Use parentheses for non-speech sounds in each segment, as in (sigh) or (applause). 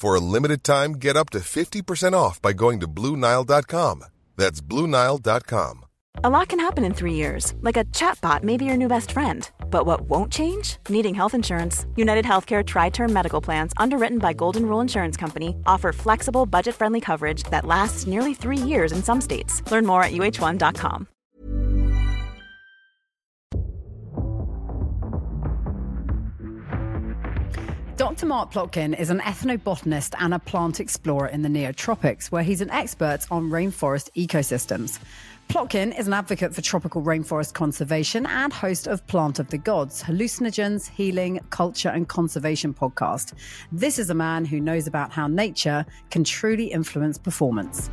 For a limited time, get up to 50% off by going to Bluenile.com. That's Bluenile.com. A lot can happen in three years, like a chatbot may be your new best friend. But what won't change? Needing health insurance. United Healthcare TriTerm Medical Plans, underwritten by Golden Rule Insurance Company, offer flexible, budget friendly coverage that lasts nearly three years in some states. Learn more at uh1.com. Dr. Mark Plotkin is an ethnobotanist and a plant explorer in the neotropics, where he's an expert on rainforest ecosystems. Plotkin is an advocate for tropical rainforest conservation and host of Plants of the Gods, hallucinogens, healing, culture, and conservation podcast. This is a man who knows about how nature can truly influence performance.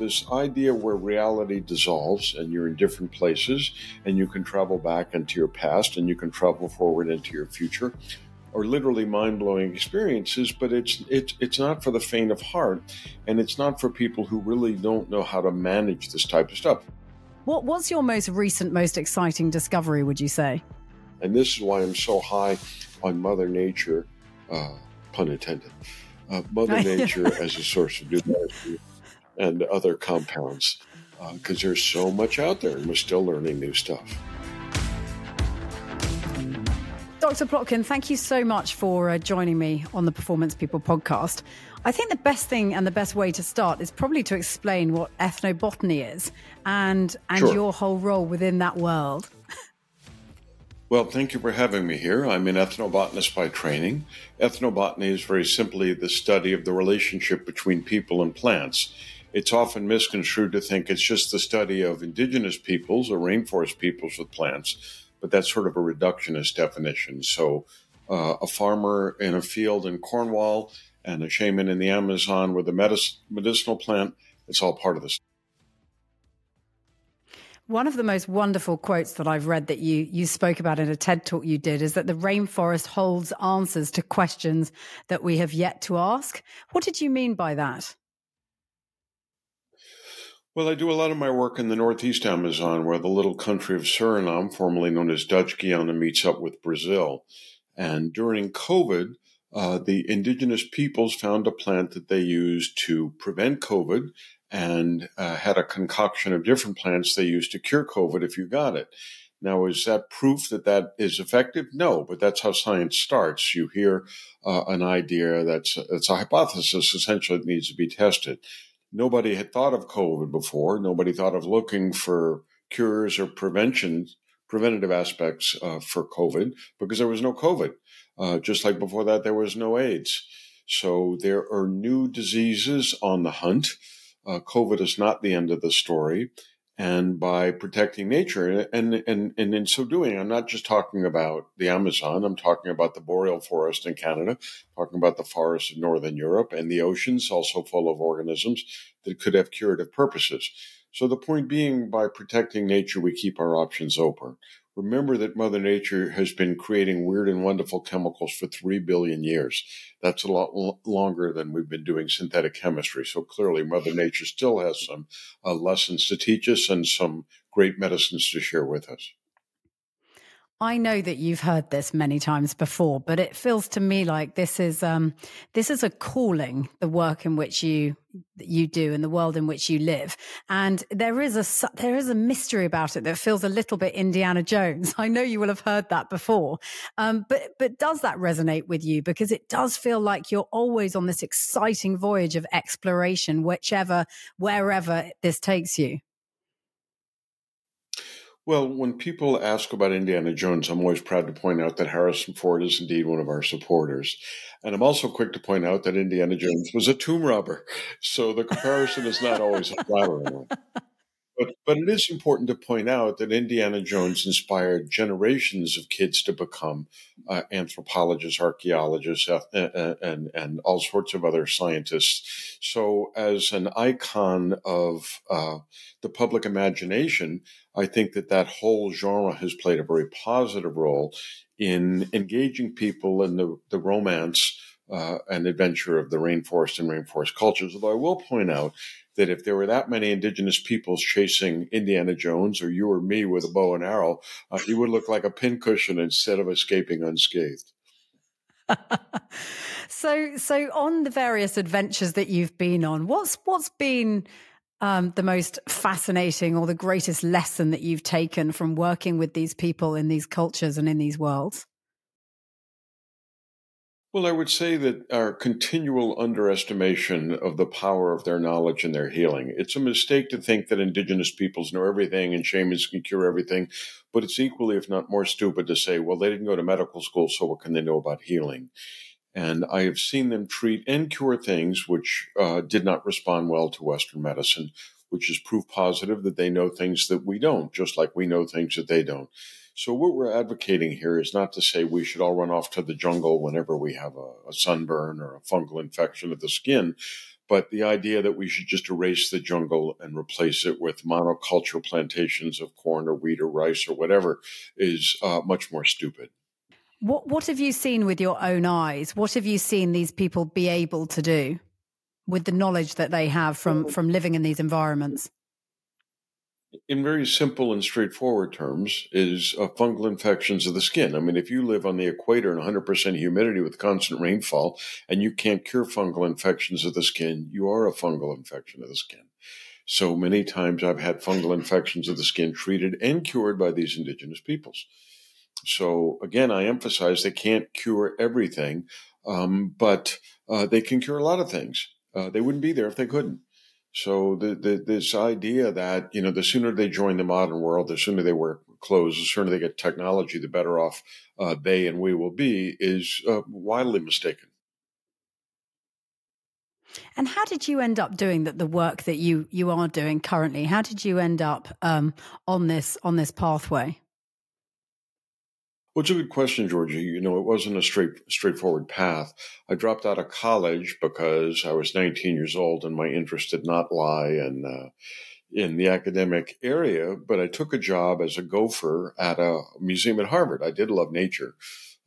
This idea where reality dissolves and you're in different places and you can travel back into your past and you can travel forward into your future are literally mind-blowing experiences but it's it's it's not for the faint of heart and it's not for people who really don't know how to manage this type of stuff What what's your most recent, most exciting discovery? Would you say? and this is why i'm so high on mother nature uh, pun intended uh, mother (laughs) nature as a source of new and other compounds because there's so much out there and we're still learning new stuff Dr. Plotkin, thank you so much for uh, joining me on the Performance People podcast. I think the best thing and the best way to start is probably to explain what ethnobotany is and and Sure. your whole role within that world. Well, thank you for having me here. I'm an ethnobotanist by training. Ethnobotany is very simply the study of the relationship between people and plants. It's often misconstrued to think it's just the study of indigenous peoples or rainforest peoples with plants, but that's sort of a reductionist definition. So, uh, a farmer in a field in Cornwall and a shaman in the Amazon with a medic- medicinal plant, it's all part of this. One of the most wonderful quotes that I've read that you you spoke about in a TED talk you did is that the rainforest holds answers to questions that we have yet to ask. What did you mean by that? Well, I do a lot of my work in the Northeast Amazon, where the little country of Suriname, formerly known as Dutch Guiana, meets up with Brazil. And during COVID, uh, the indigenous peoples found a plant that they used to prevent COVID and uh, had a concoction of different plants they used to cure COVID if you got it. Now, is that proof that that is effective? No, but that's how science starts. You hear uh, an idea that's it's a hypothesis essentially that needs to be tested nobody had thought of COVID before. Nobody thought of looking for cures or prevention, preventative aspects uh, for COVID because there was no COVID. Uh, just like before that, there was no AIDS. So there are new diseases on the hunt. Uh, COVID is not the end of the story. And by protecting nature, and, and, and in so doing, I'm not just talking about the Amazon, I'm talking about the boreal forest in Canada, talking about the forests of Northern Europe and the oceans, also full of organisms that could have curative purposes. So the point being, by protecting nature, we keep our options open. Remember that Mother Nature has been creating weird and wonderful chemicals for three billion years. That's a lot l- longer than we've been doing synthetic chemistry. So clearly, Mother Nature still has some uh, lessons to teach us and some great medicines to share with us. I know that you've heard this many times before, but it feels to me like this is um, this is a calling, the work in which you you do and the world in which you live. And there is a there is a mystery about it that feels a little bit Indiana Jones. (laughs) I know you will have heard that before, um, but but does that resonate with you? Because it does feel like you're always on this exciting voyage of exploration, whichever wherever this takes you. Well, when people ask about Indiana Jones, I'm always proud to point out that Harrison Ford is indeed one of our supporters. And I'm also quick to point out that Indiana Jones was a tomb robber. So the comparison is not always a flattering one. But, but it is important to point out that Indiana Jones inspired generations of kids to become uh, anthropologists, archaeologists, uh, uh, and, and all sorts of other scientists. So, as an icon of uh, the public imagination, I think that that whole genre has played a very positive role in engaging people in the, the romance uh, and adventure of the rainforest and rainforest cultures. Although I will point out that if there were that many indigenous peoples chasing Indiana Jones or you or me with a bow and arrow, uh, he would look like a pincushion instead of escaping unscathed. (laughs) so, so on the various adventures that you've been on, what's what's been um, the most fascinating or the greatest lesson that you've taken from working with these people in these cultures and in these worlds? Well, I would say that our continual underestimation of the power of their knowledge and their healing. It's a mistake to think that indigenous peoples know everything and shamans can cure everything, but it's equally, if not more stupid, to say, well, they didn't go to medical school, so what can they know about healing? And I have seen them treat and cure things which uh, did not respond well to Western medicine, which is proof positive that they know things that we don't, just like we know things that they don't. So what we're advocating here is not to say we should all run off to the jungle whenever we have a, a sunburn or a fungal infection of the skin, but the idea that we should just erase the jungle and replace it with monoculture plantations of corn or wheat or rice or whatever is uh, much more stupid. What What have you seen with your own eyes? What have you seen these people be able to do with the knowledge that they have from from living in these environments? in very simple and straightforward terms, is uh, fungal infections of the skin. I mean, if you live on the equator in 100% humidity with constant rainfall and you can't cure fungal infections of the skin, you are a fungal infection of the skin. So many times I've had fungal infections of the skin treated and cured by these indigenous peoples. So again, I emphasize they can't cure everything, um, but uh, they can cure a lot of things. Uh, they wouldn't be there if they couldn't. So the, the, this idea that you know the sooner they join the modern world, the sooner they wear clothes, the sooner they get technology, the better off uh, they and we will be, is uh, widely mistaken. And how did you end up doing that? The work that you you are doing currently. How did you end up um, on this on this pathway? Well, it's a good question, Georgie. You know, it wasn't a straight, straightforward path. I dropped out of college because I was 19 years old and my interest did not lie in, uh, in the academic area, but I took a job as a gopher at a museum at Harvard. I did love nature.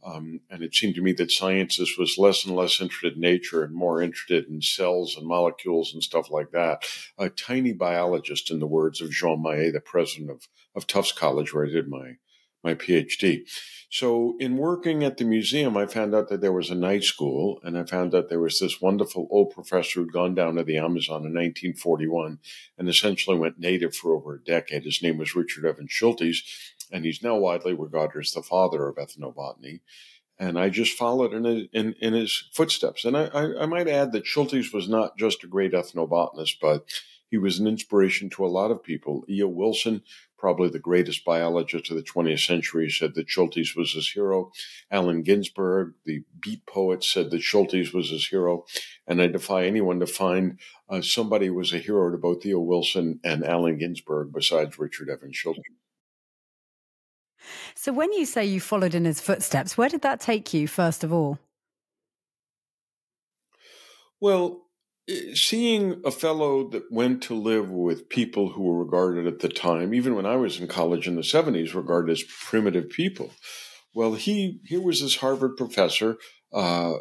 Um, and it seemed to me that sciences was less and less interested in nature and more interested in cells and molecules and stuff like that. A tiny biologist, in the words of Jean Mayer, the president of, of Tufts College, where I did my my PhD. So in working at the museum, I found out that there was a night school and I found out there was this wonderful old professor who'd gone down to the Amazon in 1941 and essentially went native for over a decade. His name was Richard Evans Schultes and he's now widely regarded as the father of ethnobotany. And I just followed in his, in, in his footsteps. And I, I, I might add that Schultes was not just a great ethnobotanist, but he was an inspiration to a lot of people. E.O. Wilson probably the greatest biologist of the 20th century, said that Schultes was his hero. Allen Ginsberg, the beat poet, said that Schultes was his hero. And I defy anyone to find uh, somebody who was a hero to both E.O. Wilson and Allen Ginsberg besides Richard Evans Schultes. So when you say you followed in his footsteps, where did that take you, first of all? Well, seeing a fellow that went to live with people who were regarded at the time, even when I was in college in the 70s, regarded as primitive people, Well, he here was this Harvard professor, uh,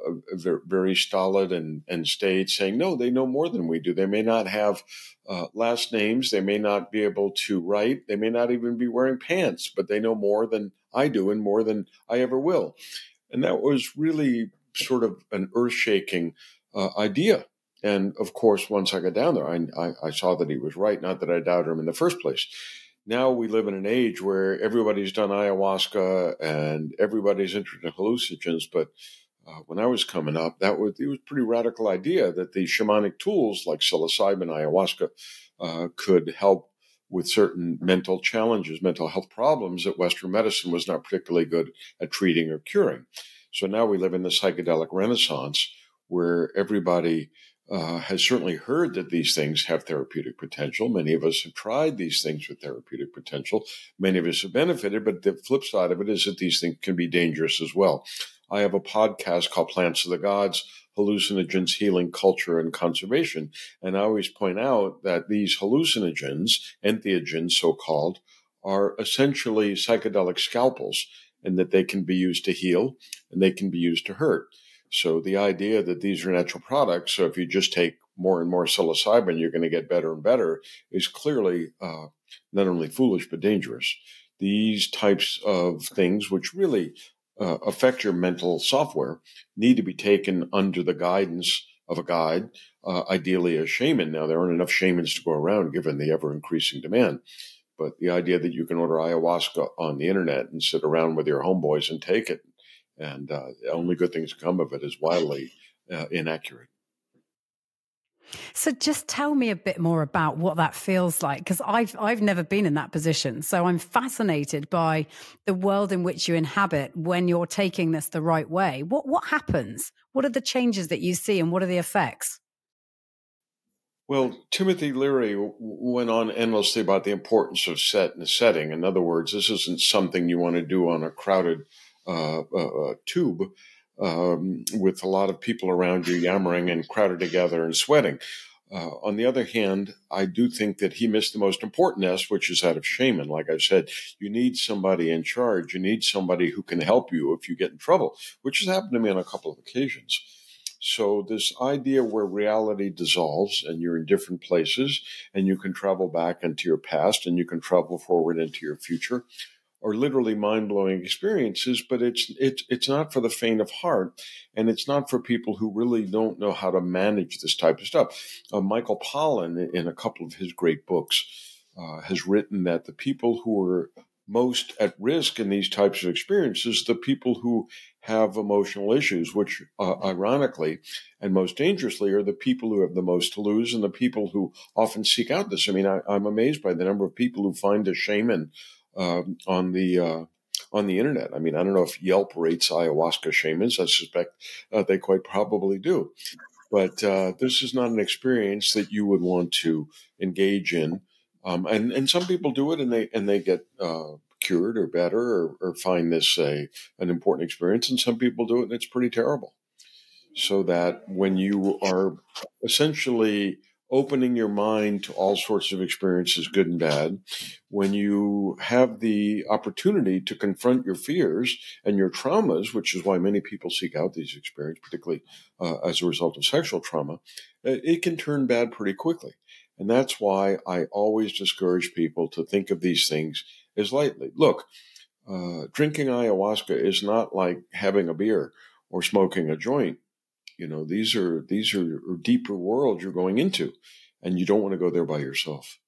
very stolid and and staid, saying, "No, they know more than we do. They may not have uh, last names. They may not be able to write. They may not even be wearing pants, but they know more than I do and more than I ever will." And that was really sort of an earth shaking uh, idea. And of course, once I got down there, I, I, I saw that he was right. Not that I doubted him in the first place now we live in an age where everybody's done ayahuasca and everybody's interested in hallucinogens. But uh, when I was coming up, that was it was a pretty radical idea that the shamanic tools like psilocybin, ayahuasca, uh, could help with certain mental challenges, mental health problems that Western medicine was not particularly good at treating or curing. So now we live in the psychedelic renaissance where everybody uh, has certainly heard that these things have therapeutic potential. Many of us have tried these things with therapeutic potential. Many of us have benefited, but the flip side of it is that these things can be dangerous as well. I have a podcast called Plants of the Gods Hallucinogens, Healing, Culture, and Conservation. And I always point out that these hallucinogens, entheogens so called, are essentially psychedelic scalpels and that they can be used to heal and they can be used to hurt. So the idea that these are natural products, so if you just take more and more psilocybin, you're going to get better and better, is clearly uh, not only foolish but dangerous. These types of things, which really uh, affect your mental software, need to be taken under the guidance of a guide, uh, ideally a shaman. Now, there aren't enough shamans to go around given the ever increasing demand. But the idea that you can order ayahuasca on the internet and sit around with your homeboys and take it and uh, only good things come of it is wildly uh, inaccurate. So just tell me a bit more about what that feels like because I've I've never been in that position. So I'm fascinated by the world in which you inhabit when you're taking this the right way. What what happens? What are the changes that you see and what are the effects? Well, Timothy Leary went on endlessly about the importance of set and setting. In other words, this isn't something you want to do on a crowded tube um, with a lot of people around you yammering and crowded together and sweating. Uh, on the other hand, I do think that he missed the most important S, which is that of shaman. Like I said, you need somebody in charge. You need somebody who can help you if you get in trouble, which has happened to me on a couple of occasions. So this idea where reality dissolves and you're in different places and you can travel back into your past and you can travel forward into your future are literally mind blowing experiences, but it's it's it's not for the faint of heart, and it's not for people who really don't know how to manage this type of stuff. Uh, Michael Pollan, in a couple of his great books, uh, has written that the people who are most at risk in these types of experiences, the people who have emotional issues, which uh, ironically and most dangerously are the people who have the most to lose and the people who often seek out this. I mean, I, am amazed by the number of people who find a shaman um, on the uh, on the internet. I mean, I don't know if Yelp rates ayahuasca shamans. I suspect uh, they quite probably do. But uh, this is not an experience that you would want to engage in. Um, and and some people do it and they and they get uh, cured or better or, or find this a an important experience. And some people do it and it's pretty terrible. So that when you are essentially opening your mind to all sorts of experiences, good and bad, when you have the opportunity to confront your fears and your traumas, which is why many people seek out these experiences, particularly uh, as a result of sexual trauma, uh, it can turn bad pretty quickly. And that's why I always discourage people to think of these things as lightly. Look, uh, drinking ayahuasca is not like having a beer or smoking a joint. You know, these are these are deeper worlds you're going into, and you don't want to go there by yourself.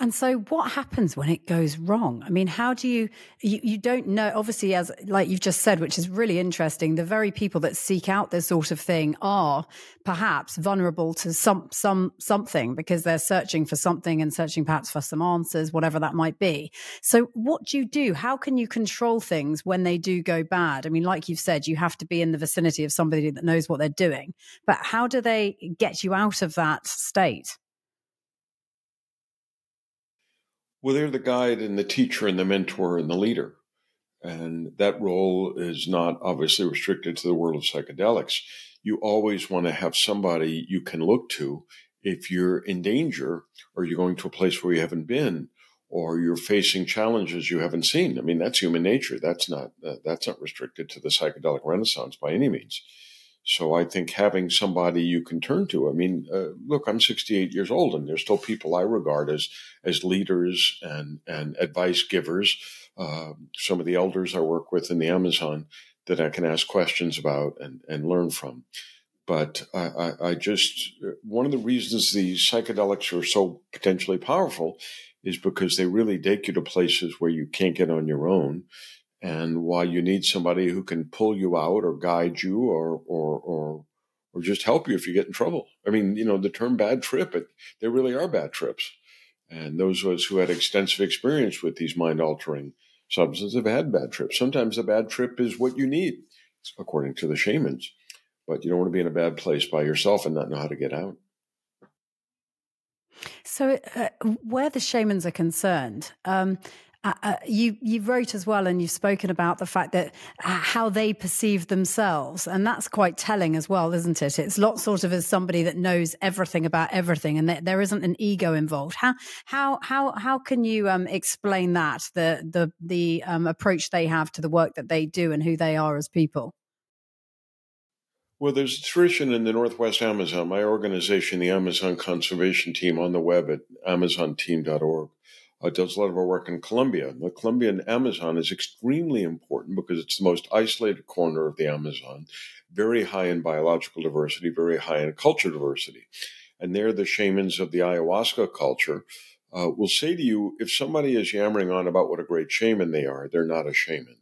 And so what happens when it goes wrong? I mean, how do you, you, you, don't know, obviously, as like you've just said, which is really interesting, the very people that seek out this sort of thing are perhaps vulnerable to some, some, something because they're searching for something and searching perhaps for some answers, whatever that might be. So what do you do? How can you control things when they do go bad? I mean, like you've said, you have to be in the vicinity of somebody that knows what they're doing, but how do they get you out of that state? Well, they're the guide and the teacher and the mentor and the leader. And that role is not obviously restricted to the world of psychedelics. You always want to have somebody you can look to if you're in danger or you're going to a place where you haven't been or you're facing challenges you haven't seen. I mean, that's human nature. That's not uh, that's not restricted to the psychedelic renaissance by any means. So I think having somebody you can turn to. I mean, uh, look, I'm 68 years old, and there's still people I regard as as leaders and and advice givers. Uh, some of the elders I work with in the Amazon that I can ask questions about and and learn from. But I, I, I just one of the reasons these psychedelics are so potentially powerful is because they really take you to places where you can't get on your own and why you need somebody who can pull you out or guide you or or or or just help you if you get in trouble. I mean, you know, the term bad trip, it, there really are bad trips. And those of us who had extensive experience with these mind altering substances have had bad trips. Sometimes a bad trip is what you need, according to the shamans. But you don't want to be in a bad place by yourself and not know how to get out. So, uh, where the shamans are concerned, um, uh, uh, you you wrote as well, and you've spoken about the fact that uh, how they perceive themselves, and that's quite telling as well, isn't it? It's not sort of as somebody that knows everything about everything, and that there isn't an ego involved. How how how how can you um, explain that the the the um, approach they have to the work that they do and who they are as people? Well, there's a tradition in the Northwest Amazon. My organization, the Amazon Conservation Team, on the web at amazonteam.org uh, does a lot of our work in Colombia. The Colombian Amazon is extremely important because it's the most isolated corner of the Amazon, very high in biological diversity, very high in culture diversity. And there, the shamans of the ayahuasca culture uh, will say to you if somebody is yammering on about what a great shaman they are, they're not a shaman.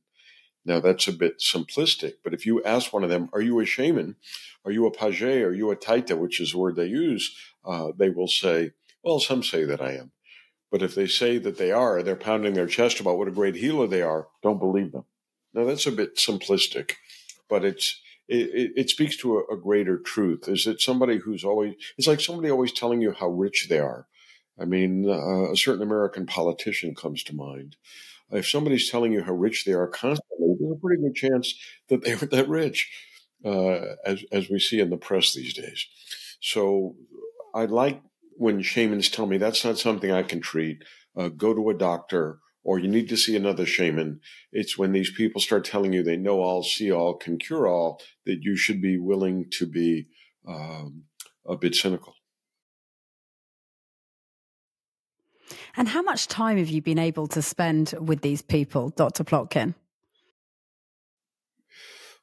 Now, that's a bit simplistic, but if you ask one of them, Are you a shaman? Are you a page? Are you a taita, which is the word they use? Uh, they will say, Well, some say that I am. But if they say that they are, they're pounding their chest about what a great healer they are, don't believe them. Now, that's a bit simplistic, but it's it, it, speaks to a, a, greater truth. Is it somebody who's always, it's like somebody always telling you how rich they are. I mean, uh, a certain American politician comes to mind. If somebody's telling you how rich they are constantly, there's a pretty good chance that they aren't that rich, uh, as, as we see in the press these days. So I like when shamans tell me that's not something I can treat, uh, go to a doctor or you need to see another shaman. It's when these people start telling you they know all, see all, can cure all, that you should be willing to be um, a bit cynical. And how much time have you been able to spend with these people, Dr. Plotkin?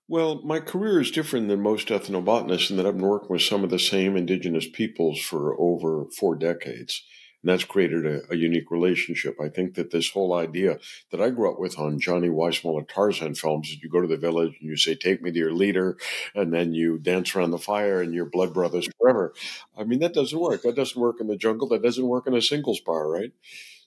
Well, my career is different than most ethnobotanists in that I've been working with some of the same indigenous peoples for over four decades. And that's created a, a, unique relationship. I think that this whole idea that I grew up with on Johnny Weissmuller Tarzan films is you go to the village and you say, Take me to your leader, and then you dance around the fire and you're blood brothers forever. I mean, that doesn't work. That doesn't work in the jungle. That doesn't work in a singles bar, right?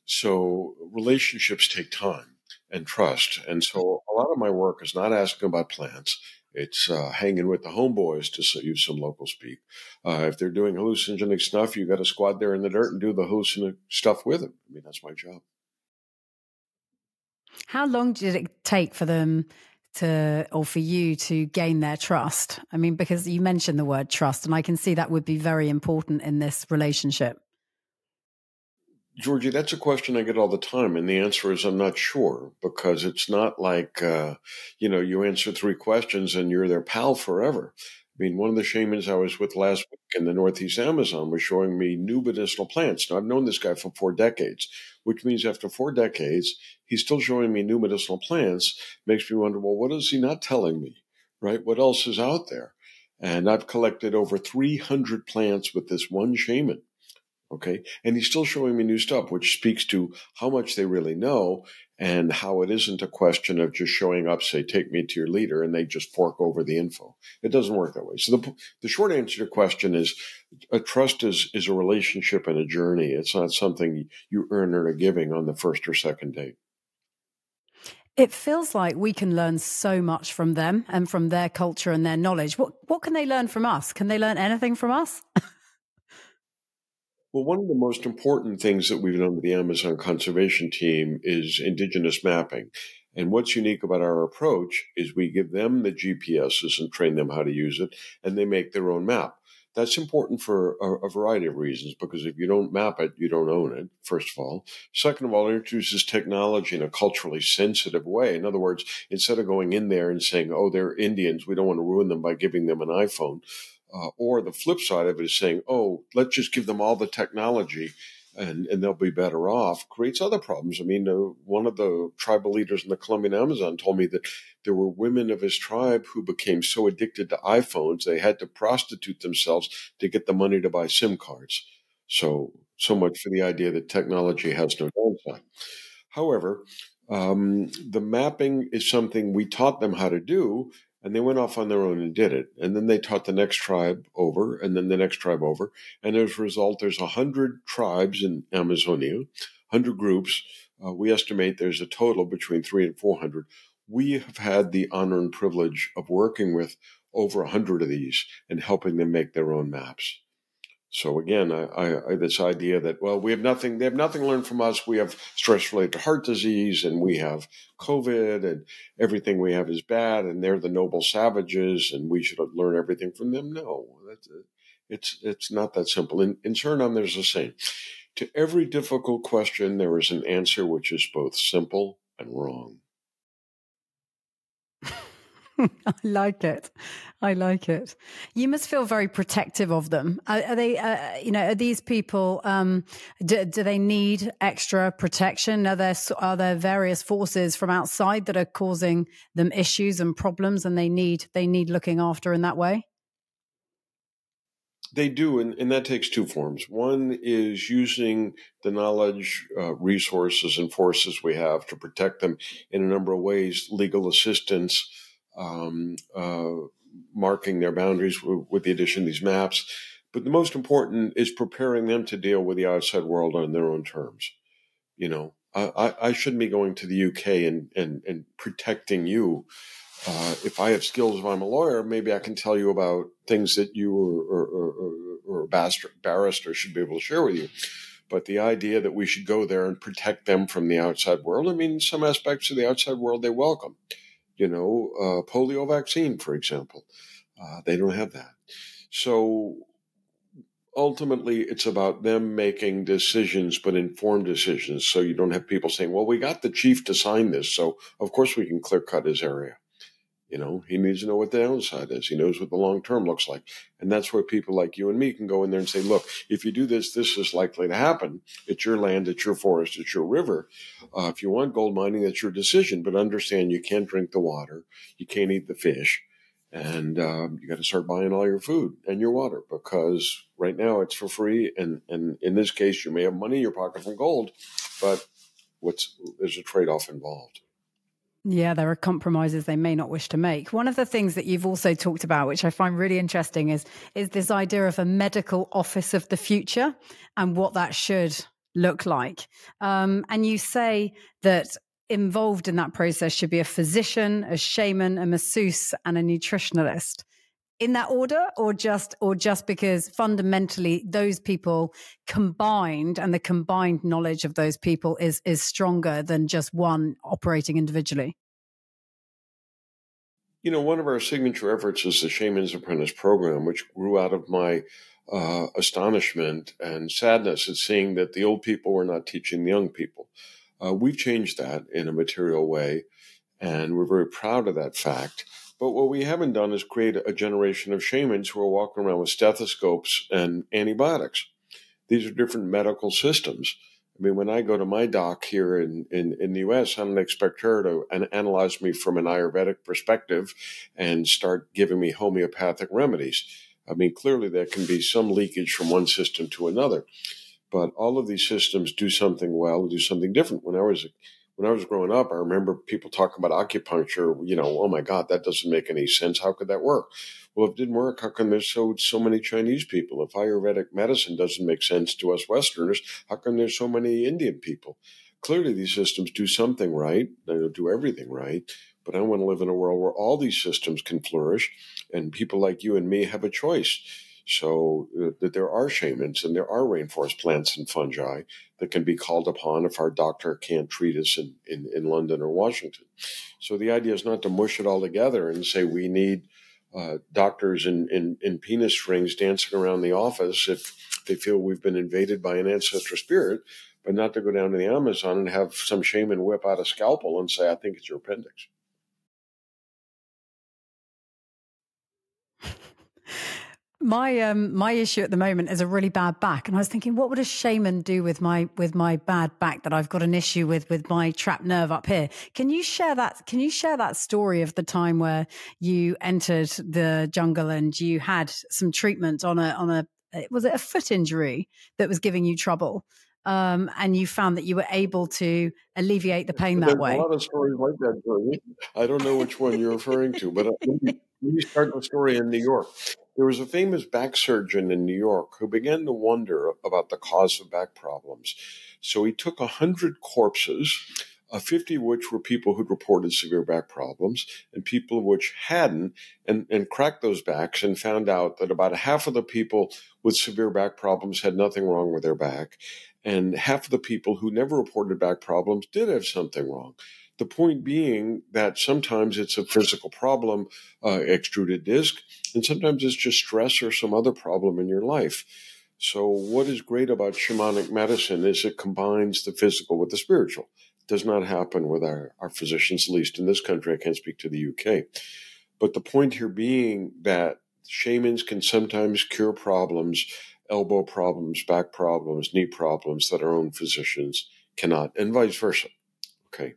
So relationships take time and trust. And so a lot of my work is not asking about plants. It's uh, hanging with the homeboys to use some local speak. Uh, if they're doing hallucinogenic stuff, you got to squat there in the dirt and do the hallucinogenic stuff with them. I mean, that's my job. How long did it take for them to, or for you to gain their trust? I mean, because you mentioned the word trust, and I can see that would be very important in this relationship. Georgie, that's a question I get all the time, and the answer is I'm not sure because it's not like uh, you know you answer three questions and you're their pal forever. I mean, one of the shamans I was with last week in the Northeast Amazon was showing me new medicinal plants. Now, I've known this guy for four decades, which means after four decades, he's still showing me new medicinal plants. Makes me wonder, well, what is he not telling me, right? What else is out there? And I've collected over 300 plants with this one shaman. Okay. And he's still showing me new stuff, which speaks to how much they really know and how it isn't a question of just showing up, say, take me to your leader, and they just fork over the info. It doesn't work that way. So the, the short answer to your question is a trust is, is a relationship and a journey. It's not something you earn or are giving on the first or second date. It feels like we can learn so much from them and from their culture and their knowledge. What what can they learn from us? Can they learn anything from us? (laughs) Well, one of the most important things that we've done with the Amazon conservation team is indigenous mapping. And what's unique about our approach is we give them the GPSs and train them how to use it, and they make their own map. that's important for a, a, variety of reasons because if you don't map it, you don't own it, first of all. Second of all, it introduces technology in a culturally sensitive way. In other words, instead of going in there and saying, oh, they're Indians, we don't want to ruin them by giving them an iPhone. Uh, or the flip side of it is saying, oh, let's just give them all the technology and, and they'll be better off creates other problems. I mean, uh, one of the tribal leaders in the Colombian Amazon told me that there were women of his tribe who became so addicted to iPhones they had to prostitute themselves to get the money to buy SIM cards. So, so much for the idea that technology has no downside. However, um, the mapping is something we taught them how to do, and they went off on their own and did it. And then they taught the next tribe over, and then the next tribe over. And as a result, there's a hundred tribes in Amazonia, hundred groups. Uh, we estimate there's a total between three and four hundred. We have had the honor and privilege of working with over a hundred of these and helping them make their own maps. So again, I, I, this idea that well, we have nothing, they have nothing learned from us. We have stress-related heart disease, and we have COVID, and everything we have is bad, and they're the noble savages, and we should learn everything from them. No, that's, it's it's not that simple. In, in Suriname, there's the saying: To every difficult question, there is an answer which is both simple and wrong. (laughs) I like it. I like it. You must feel very protective of them. Are, are they, uh, you know, are these people? Um, do, do, they need extra protection? Are there are there various forces from outside that are causing them issues and problems, and they need they need looking after in that way? They do, and, and that takes two forms. One is using the knowledge, uh, resources, and forces we have to protect them in a number of ways. Legal assistance um, uh, marking their boundaries w- with the addition of these maps. But the most important is preparing them to deal with the outside world on their own terms. You know, I, I shouldn't be going to the UK and, and, and protecting you. Uh, if I have skills, if I'm a lawyer, maybe I can tell you about things that you or, or, or, or a barrister, barrister should be able to share with you. But the idea that we should go there and protect them from the outside world, I mean, some aspects of the outside world they welcome you know, uh, polio vaccine, for example. Uh, they don't have that. So ultimately, it's about them making decisions, but informed decisions. So you don't have people saying, well, we got the chief to sign this. So of course we can clear cut his area. You know, he needs to know what the downside is. He knows what the long term looks like. And that's where people like you and me can go in there and say, look, if you do this, this is likely to happen. It's your land, it's your forest, it's your river. Uh, if you want gold mining, that's your decision. But understand you can't drink the water, you can't eat the fish, and um, you got to start buying all your food and your water because right now it's for free. And, and in this case, you may have money in your pocket from gold, but what's there's a trade off involved. Yeah, there are compromises they may not wish to make. One of the things that you've also talked about, which I find really interesting, is is this idea of a medical office of the future and what that should look like. Um, and you say that involved in that process should be a physician, a shaman, a masseuse, and a nutritionalist in that order or just or just because fundamentally those people combined and the combined knowledge of those people is is stronger than just one operating individually? You know one of our signature efforts is the shaman's apprentice program which grew out of my uh, astonishment and sadness at seeing that the old people were not teaching the young people. Uh, we've changed that in a material way and we're very proud of that fact but what we haven't done is create a generation of shamans who are walking around with stethoscopes and antibiotics. These are different medical systems. I mean, when I go to my doc here in, in, in the US, I don't expect her to an- analyze me from an Ayurvedic perspective and start giving me homeopathic remedies. I mean, clearly there can be some leakage from one system to another, but all of these systems do something well, do something different. When I was when I was growing up, I remember people talking about acupuncture. You know, oh my God, that doesn't make any sense. How could that work? Well, if it didn't work, how come there's so so many Chinese people? If Ayurvedic medicine doesn't make sense to us Westerners, how come there's so many Indian people? Clearly, these systems do something right. They don't do everything right. But I want to live in a world where all these systems can flourish, and people like you and me have a choice so uh, that there are shamans and there are rainforest plants and fungi that can be called upon if our doctor can't treat us in, in, in London or Washington. So the idea is not to mush it all together and say we need uh, doctors in, in, in penis strings dancing around the office if they feel we've been invaded by an ancestor spirit, but not to go down to the Amazon and have some shaman whip out a scalpel and say, I think it's your appendix. My um my issue at the moment is a really bad back and i was thinking what would a shaman do with my with my bad back that i've got an issue with with my trapped nerve up here? Can you share that can you share that story of the time where you entered the jungle and you had some treatment on a on a was it a foot injury that was giving you trouble um, and you found that you were able to alleviate the pain that way. A lot of stories like that. I don't know which one you're referring to, but uh, let me, start the story in New York. There was a famous back surgeon in New York who began to wonder about the cause of back problems. So he took a 100 corpses, uh, 50 of which were people who'd reported severe back problems, and people which hadn't, and, and cracked those backs and found out that about half of the people with severe back problems had nothing wrong with their back, and half of the people who never reported back problems did have something wrong. The point being that sometimes it's a physical problem, uh, extruded disc, and sometimes it's just stress or some other problem in your life. So, what is great about shamanic medicine is it combines the physical with the spiritual. It does not happen with our, our physicians, at least in this country. I can't speak to the UK. But the point here being that shamans can sometimes cure problems, elbow problems, back problems, knee problems that our own physicians cannot, and vice versa. Okay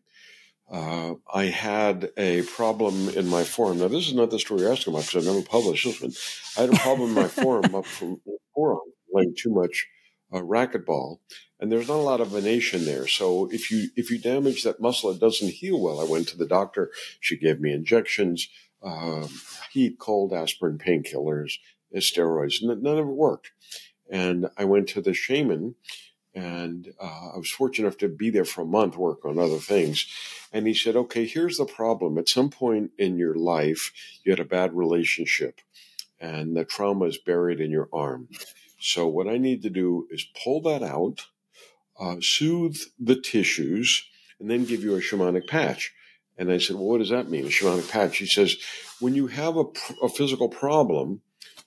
uh, I had a problem in my forearm. Now, this is not the story you're asking about because I've never published this one. I had a problem in my (laughs) forearm up from forearm playing too much uh, racquetball, and there's not a lot of venation there. So if you if you damage that muscle, it doesn't heal well. I went to the doctor. She gave me injections, um, heat, cold, aspirin, painkillers, steroids. None of it worked. And I went to the shaman and uh, I was fortunate enough to be there for a month, work on other things. And he said, "Okay, here's the problem. At some point in your life, you had a bad relationship, and the trauma is buried in your arm. So what I need to do is pull that out, uh, soothe the tissues, and then give you a shamanic patch." And I said, "Well, what does that mean, a shamanic patch?" He says, "When you have a, a physical problem."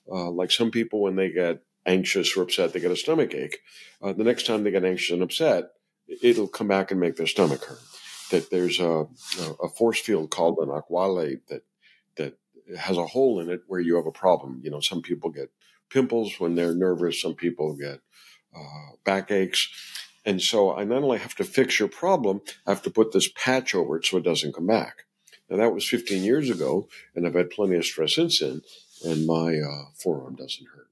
Uh, like some people, when they get anxious or upset, they get a stomach ache. Uh, the next time they get anxious and upset, it'll come back and make their stomach hurt. That there's a, a force field called an aquale that that has a hole in it where you have a problem. You know, some people get pimples when they're nervous. Some people get uh, backaches. And so I not only have to fix your problem, I have to put this patch over it so it doesn't come back. Now that was 15 years ago, and I've had plenty of stress since then, and my uh, forearm doesn't hurt.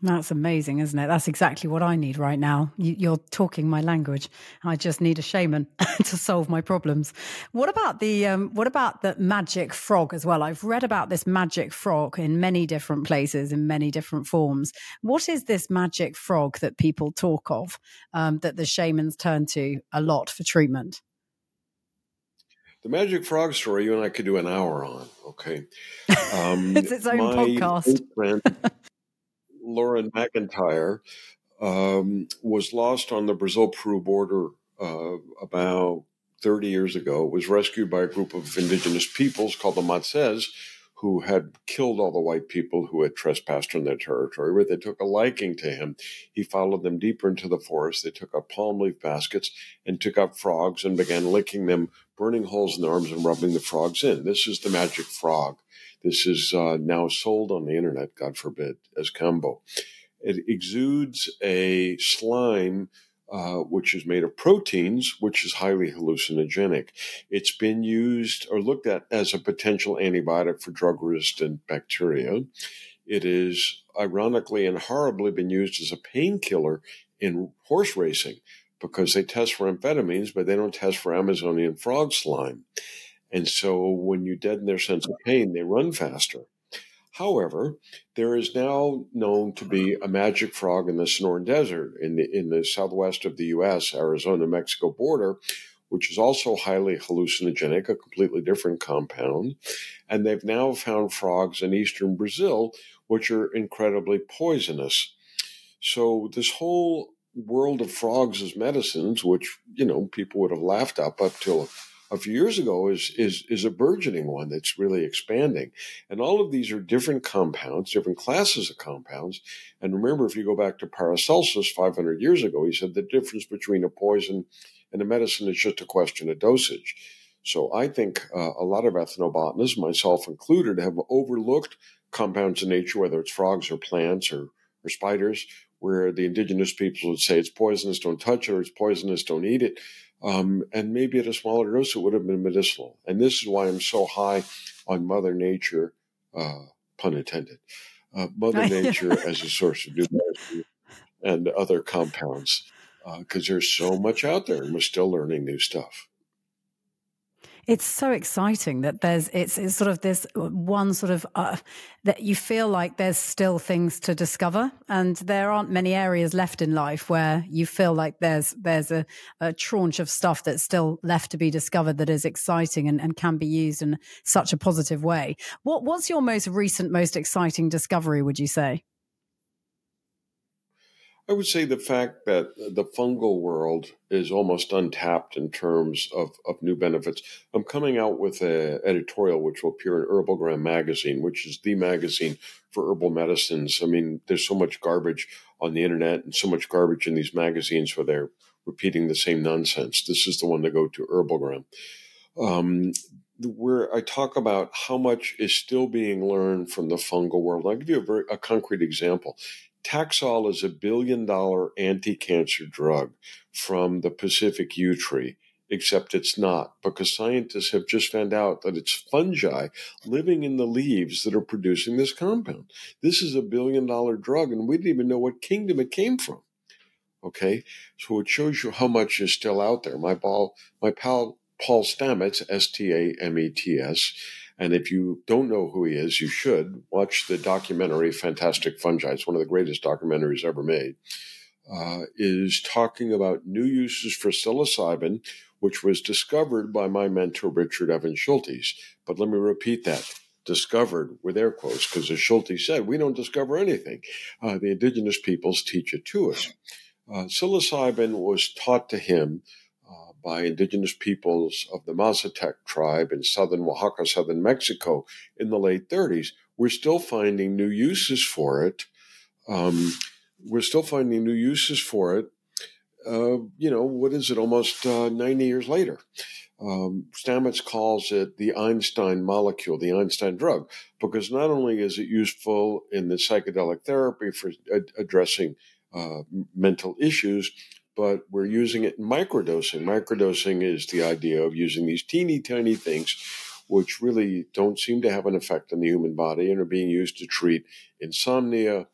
That's amazing, isn't it? That's exactly what I need right now. You, are talking my language. I just need a shaman (laughs) to solve my problems. What about the um, what about the magic frog as well? I've read about this magic frog in many different places in many different forms. What is this magic frog that people talk of um, that the shamans turn to a lot for treatment? The magic frog story, you and I could do an hour on. Okay, (laughs) um, it's its own podcast. Friend, (laughs) Loren McIntyre um, was lost on the Brazil Peru border uh, about 30 years ago, was rescued by a group of indigenous peoples called the Matses, who had killed all the white people who had trespassed on their territory, where they took a liking to him. He followed them deeper into the forest. They took up palm leaf baskets and took up frogs and began licking them, burning holes in their arms and rubbing the frogs in. This is the magic frog. This is uh, now sold on the internet, God forbid, as Kambo. It exudes a slime uh, which is made of proteins, which is highly hallucinogenic. It's been used or looked at as a potential antibiotic for drug resistant bacteria. It is ironically and horribly been used as a painkiller in horse racing because they test for amphetamines, but they don't test for Amazonian frog slime. And so when you deaden their sense of pain, they run faster. However, there is now known to be a magic frog in the Sonoran Desert in the, in the southwest of the U.S., Arizona Mexico border, which is also highly hallucinogenic, a completely different compound. And they've now found frogs in eastern Brazil, which are incredibly poisonous. So this whole world of frogs as medicines, which, you know, people would have laughed up up till a few years ago is is is a burgeoning one that's really expanding. And all of these are different compounds, different classes of compounds. And remember, if you go back to Paracelsus 500 years ago, he said the difference between a poison and a medicine is just a question of dosage. So I think uh, a lot of ethnobotanists, myself included, have overlooked compounds in nature, whether it's frogs or plants or, or spiders, where the indigenous people would say it's poisonous, don't touch it, or it's poisonous, don't eat it. Um, and maybe at a smaller dose, it would have been medicinal. And this is why I'm so high on Mother Nature, uh, pun intended, uh, Mother Nature (laughs) as a source of new medicine and other compounds, because uh, there's so much out there, and we're still learning new stuff it's so exciting that there's it's, it's sort of this one sort of uh, that you feel like there's still things to discover and there aren't many areas left in life where you feel like there's there's a, a tranche of stuff that's still left to be discovered that is exciting and, and can be used in such a positive way. What what's your most recent most exciting discovery would you say I would say the fact that the fungal world is almost untapped in terms of, of new benefits. I'm coming out with an editorial which will appear in Herbalgram magazine, which is the magazine for herbal medicines. I mean, there's so much garbage on the internet and so much garbage in these magazines where they're repeating the same nonsense. This is the one to go to Herbalgram. Um, where I talk about how much is still being learned from the fungal world. I'll give you a very a concrete example. Taxol is a billion dollar anti cancer drug from the Pacific yew tree, except it's not because scientists have just found out that it's fungi living in the leaves that are producing this compound. This is a billion dollar drug, and we didn't even know what kingdom it came from. Okay, so it shows you how much is still out there. My ball, my pal Paul Stamets, S T A M E T S, and if you don't know who he is, you should watch the documentary Fantastic Fungi. It's one of the greatest documentaries ever made. Uh, is talking about new uses for psilocybin, which was discovered by my mentor, Richard Evan Schultes. But let me repeat that discovered with air quotes, because as Schultes said, we don't discover anything. Uh, the indigenous peoples teach it to us. Uh, psilocybin was taught to him by indigenous peoples of the Mazatec tribe in southern Oaxaca, southern Mexico in the late 30s. We're still finding new uses for it. Um, we're still finding new uses for it. Uh, you know, what is it, almost uh, 90 years later? Um, Stamets calls it the Einstein molecule, the Einstein drug, because not only is it useful in the psychedelic therapy for ad- addressing uh, mental issues, but we're using it in microdosing. Microdosing is the idea of using these teeny tiny things, which really don't seem to have an effect on the human body and are being used to treat insomnia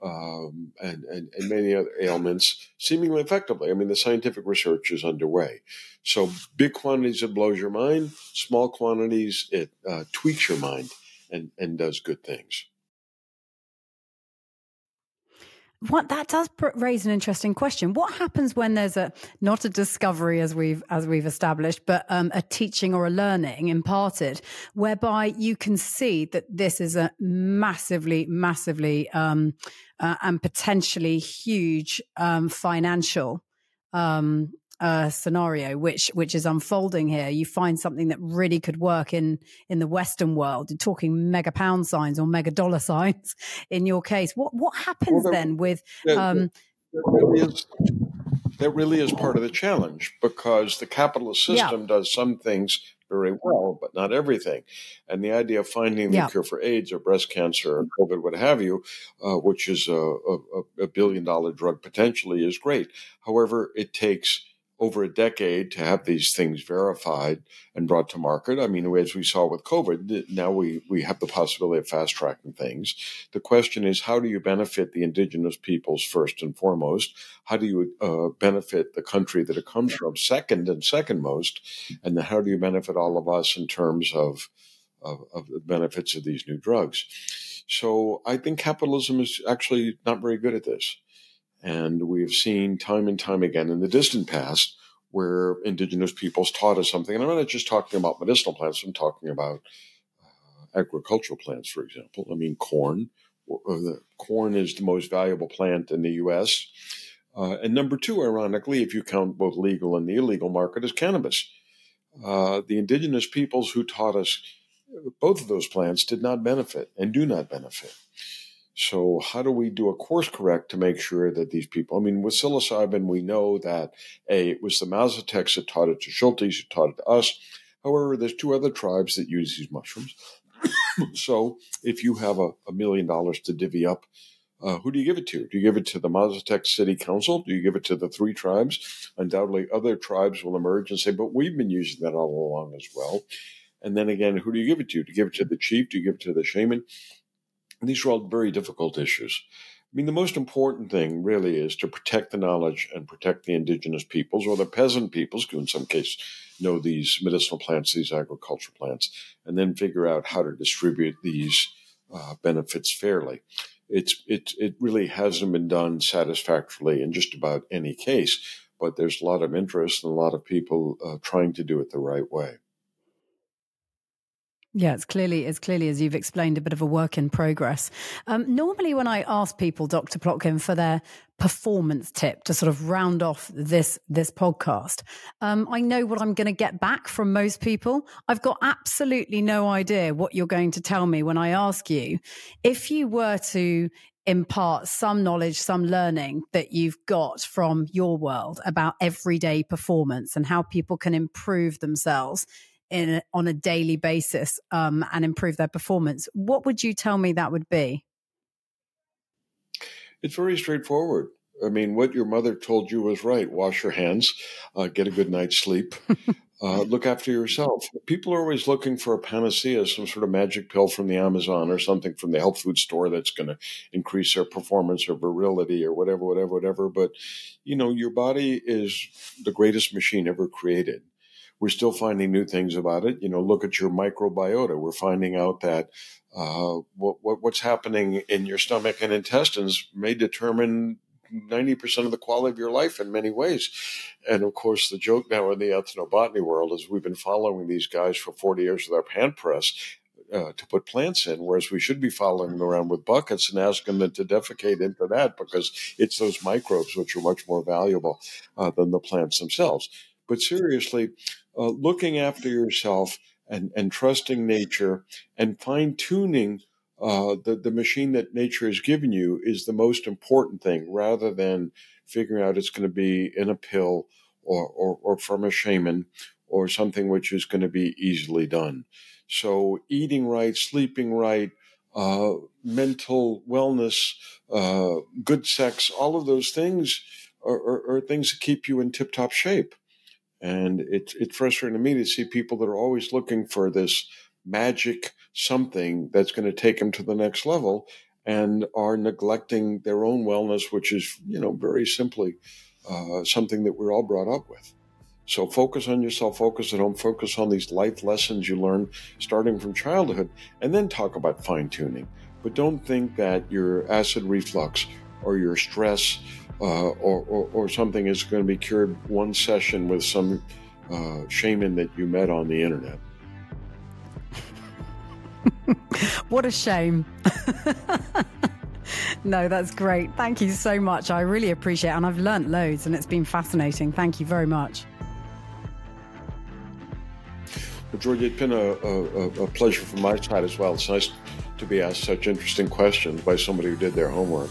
um, and, and, and many other ailments seemingly effectively. I mean, the scientific research is underway. So, big quantities, it blows your mind. Small quantities, it uh, tweaks your mind and, and does good things. What that does raise an interesting question. What happens when there's a not a discovery as we've as we've established, but um, a teaching or a learning imparted, whereby you can see that this is a massively, massively um, uh, and potentially huge um, financial um, uh, scenario which which is unfolding here. You find something that really could work in in the Western world. You're talking mega pound signs or mega dollar (laughs) signs. In your case, what what happens well, then with? Um, that, really is, that really is part of the challenge because the capitalist system yeah. does some things very well, but not everything. And the idea of finding the yeah. cure for AIDS or breast cancer or COVID, what have you, uh, which is a, a, a billion dollar drug potentially, is great. However, it takes over a decade to have these things verified and brought to market. I mean, as we saw with COVID, now we, we have the possibility of fast tracking things. The question is, how do you benefit the indigenous peoples first and foremost? How do you uh, benefit the country that it comes from second and second most? And then how do you benefit all of us in terms of, of, of the benefits of these new drugs? So I think capitalism is actually not very good at this. And we've seen time and time again in the distant past where indigenous peoples taught us something. And I'm not just talking about medicinal plants, I'm talking about uh, agricultural plants, for example. I mean, corn. Corn is the most valuable plant in the U.S. Uh, and number two, ironically, if you count both legal and the illegal market, is cannabis. uh, the indigenous peoples who taught us both of those plants did not benefit and do not benefit. So, how do we do a course correct to make sure that these people? I mean, with psilocybin, we know that a it was the Mazatecs that taught it to Schultes, who taught it to us. However, there's two other tribes that use these mushrooms. (coughs) so, if you have a, a million dollars to divvy up, uh, who do you give it to? Do you give it to the Mazatec City Council? Do you give it to the three tribes? Undoubtedly, other tribes will emerge and say, "But we've been using that all along as well." And then again, who do you give it to? Do you give it to the chief? Do you give it to the shaman? These are all very difficult issues. I mean, the most important thing really is to protect the knowledge and protect the indigenous peoples or the peasant peoples, who in some cases know these medicinal plants, these agricultural plants, and then figure out how to distribute these uh, benefits fairly. It's, it, it really hasn't been done satisfactorily in just about any case, but there's a lot of interest and a lot of people uh, trying to do it the right way. Yeah, it's clearly it's clearly as you've explained a bit of a work in progress. Um, normally, when I ask people, Dr. Plotkin, for their performance tip to sort of round off this this podcast, um, I know what I'm going to get back from most people. I've got absolutely no idea what you're going to tell me when I ask you. If you were to impart some knowledge, some learning that you've got from your world about everyday performance and how people can improve themselves in on a daily basis um, and improve their performance, what would you tell me that would be? It's very straightforward. I mean, what your mother told you was right. Wash your hands, uh, get a good night's sleep, (laughs) uh, look after yourself. People are always looking for a panacea, some sort of magic pill from the Amazon or something from the health food store that's going to increase their performance or virility or whatever, whatever, whatever. But, you know, your body is the greatest machine ever created we're still finding new things about it. You know, look at your microbiota. We're finding out that uh, what, what, what's happening in your stomach and intestines may determine 90% of the quality of your life in many ways. And of course, the joke now in the ethnobotany world is we've been following these guys for 40 years with our hand press. Uh, to put plants in, whereas we should be following them around with buckets and asking them to defecate into that because it's those microbes which are much more valuable uh, than the plants themselves. But seriously, uh, looking after yourself and, and trusting nature and fine tuning uh, the, the machine that nature has given you is the most important thing rather than figuring out it's going to be in a pill or, or, or from a shaman or something which is going to be easily done. So, eating right, sleeping right, uh, mental wellness, uh, good sex, all of those things are, are, are things that keep you in tip top shape. And it's it's frustrating to me to see people that are always looking for this magic something that's going to take them to the next level and are neglecting their own wellness, which is, you know, very simply uh, something that we're all brought up with. So focus on yourself, focus at home, focus on these life lessons you learn starting from childhood, and then talk about fine tuning. But don't think that your acid reflux or your stress uh, or, or, or, something is going to be cured one session with some uh, shaman that you met on the internet. (laughs) what a shame. (laughs) no, that's great. Thank you so much. I really appreciate it. And I've learnt loads and it's been fascinating. Thank you very much. Well, George, it's been a, a, a pleasure from my side as well. It's nice to be asked such interesting questions by somebody who did their homework.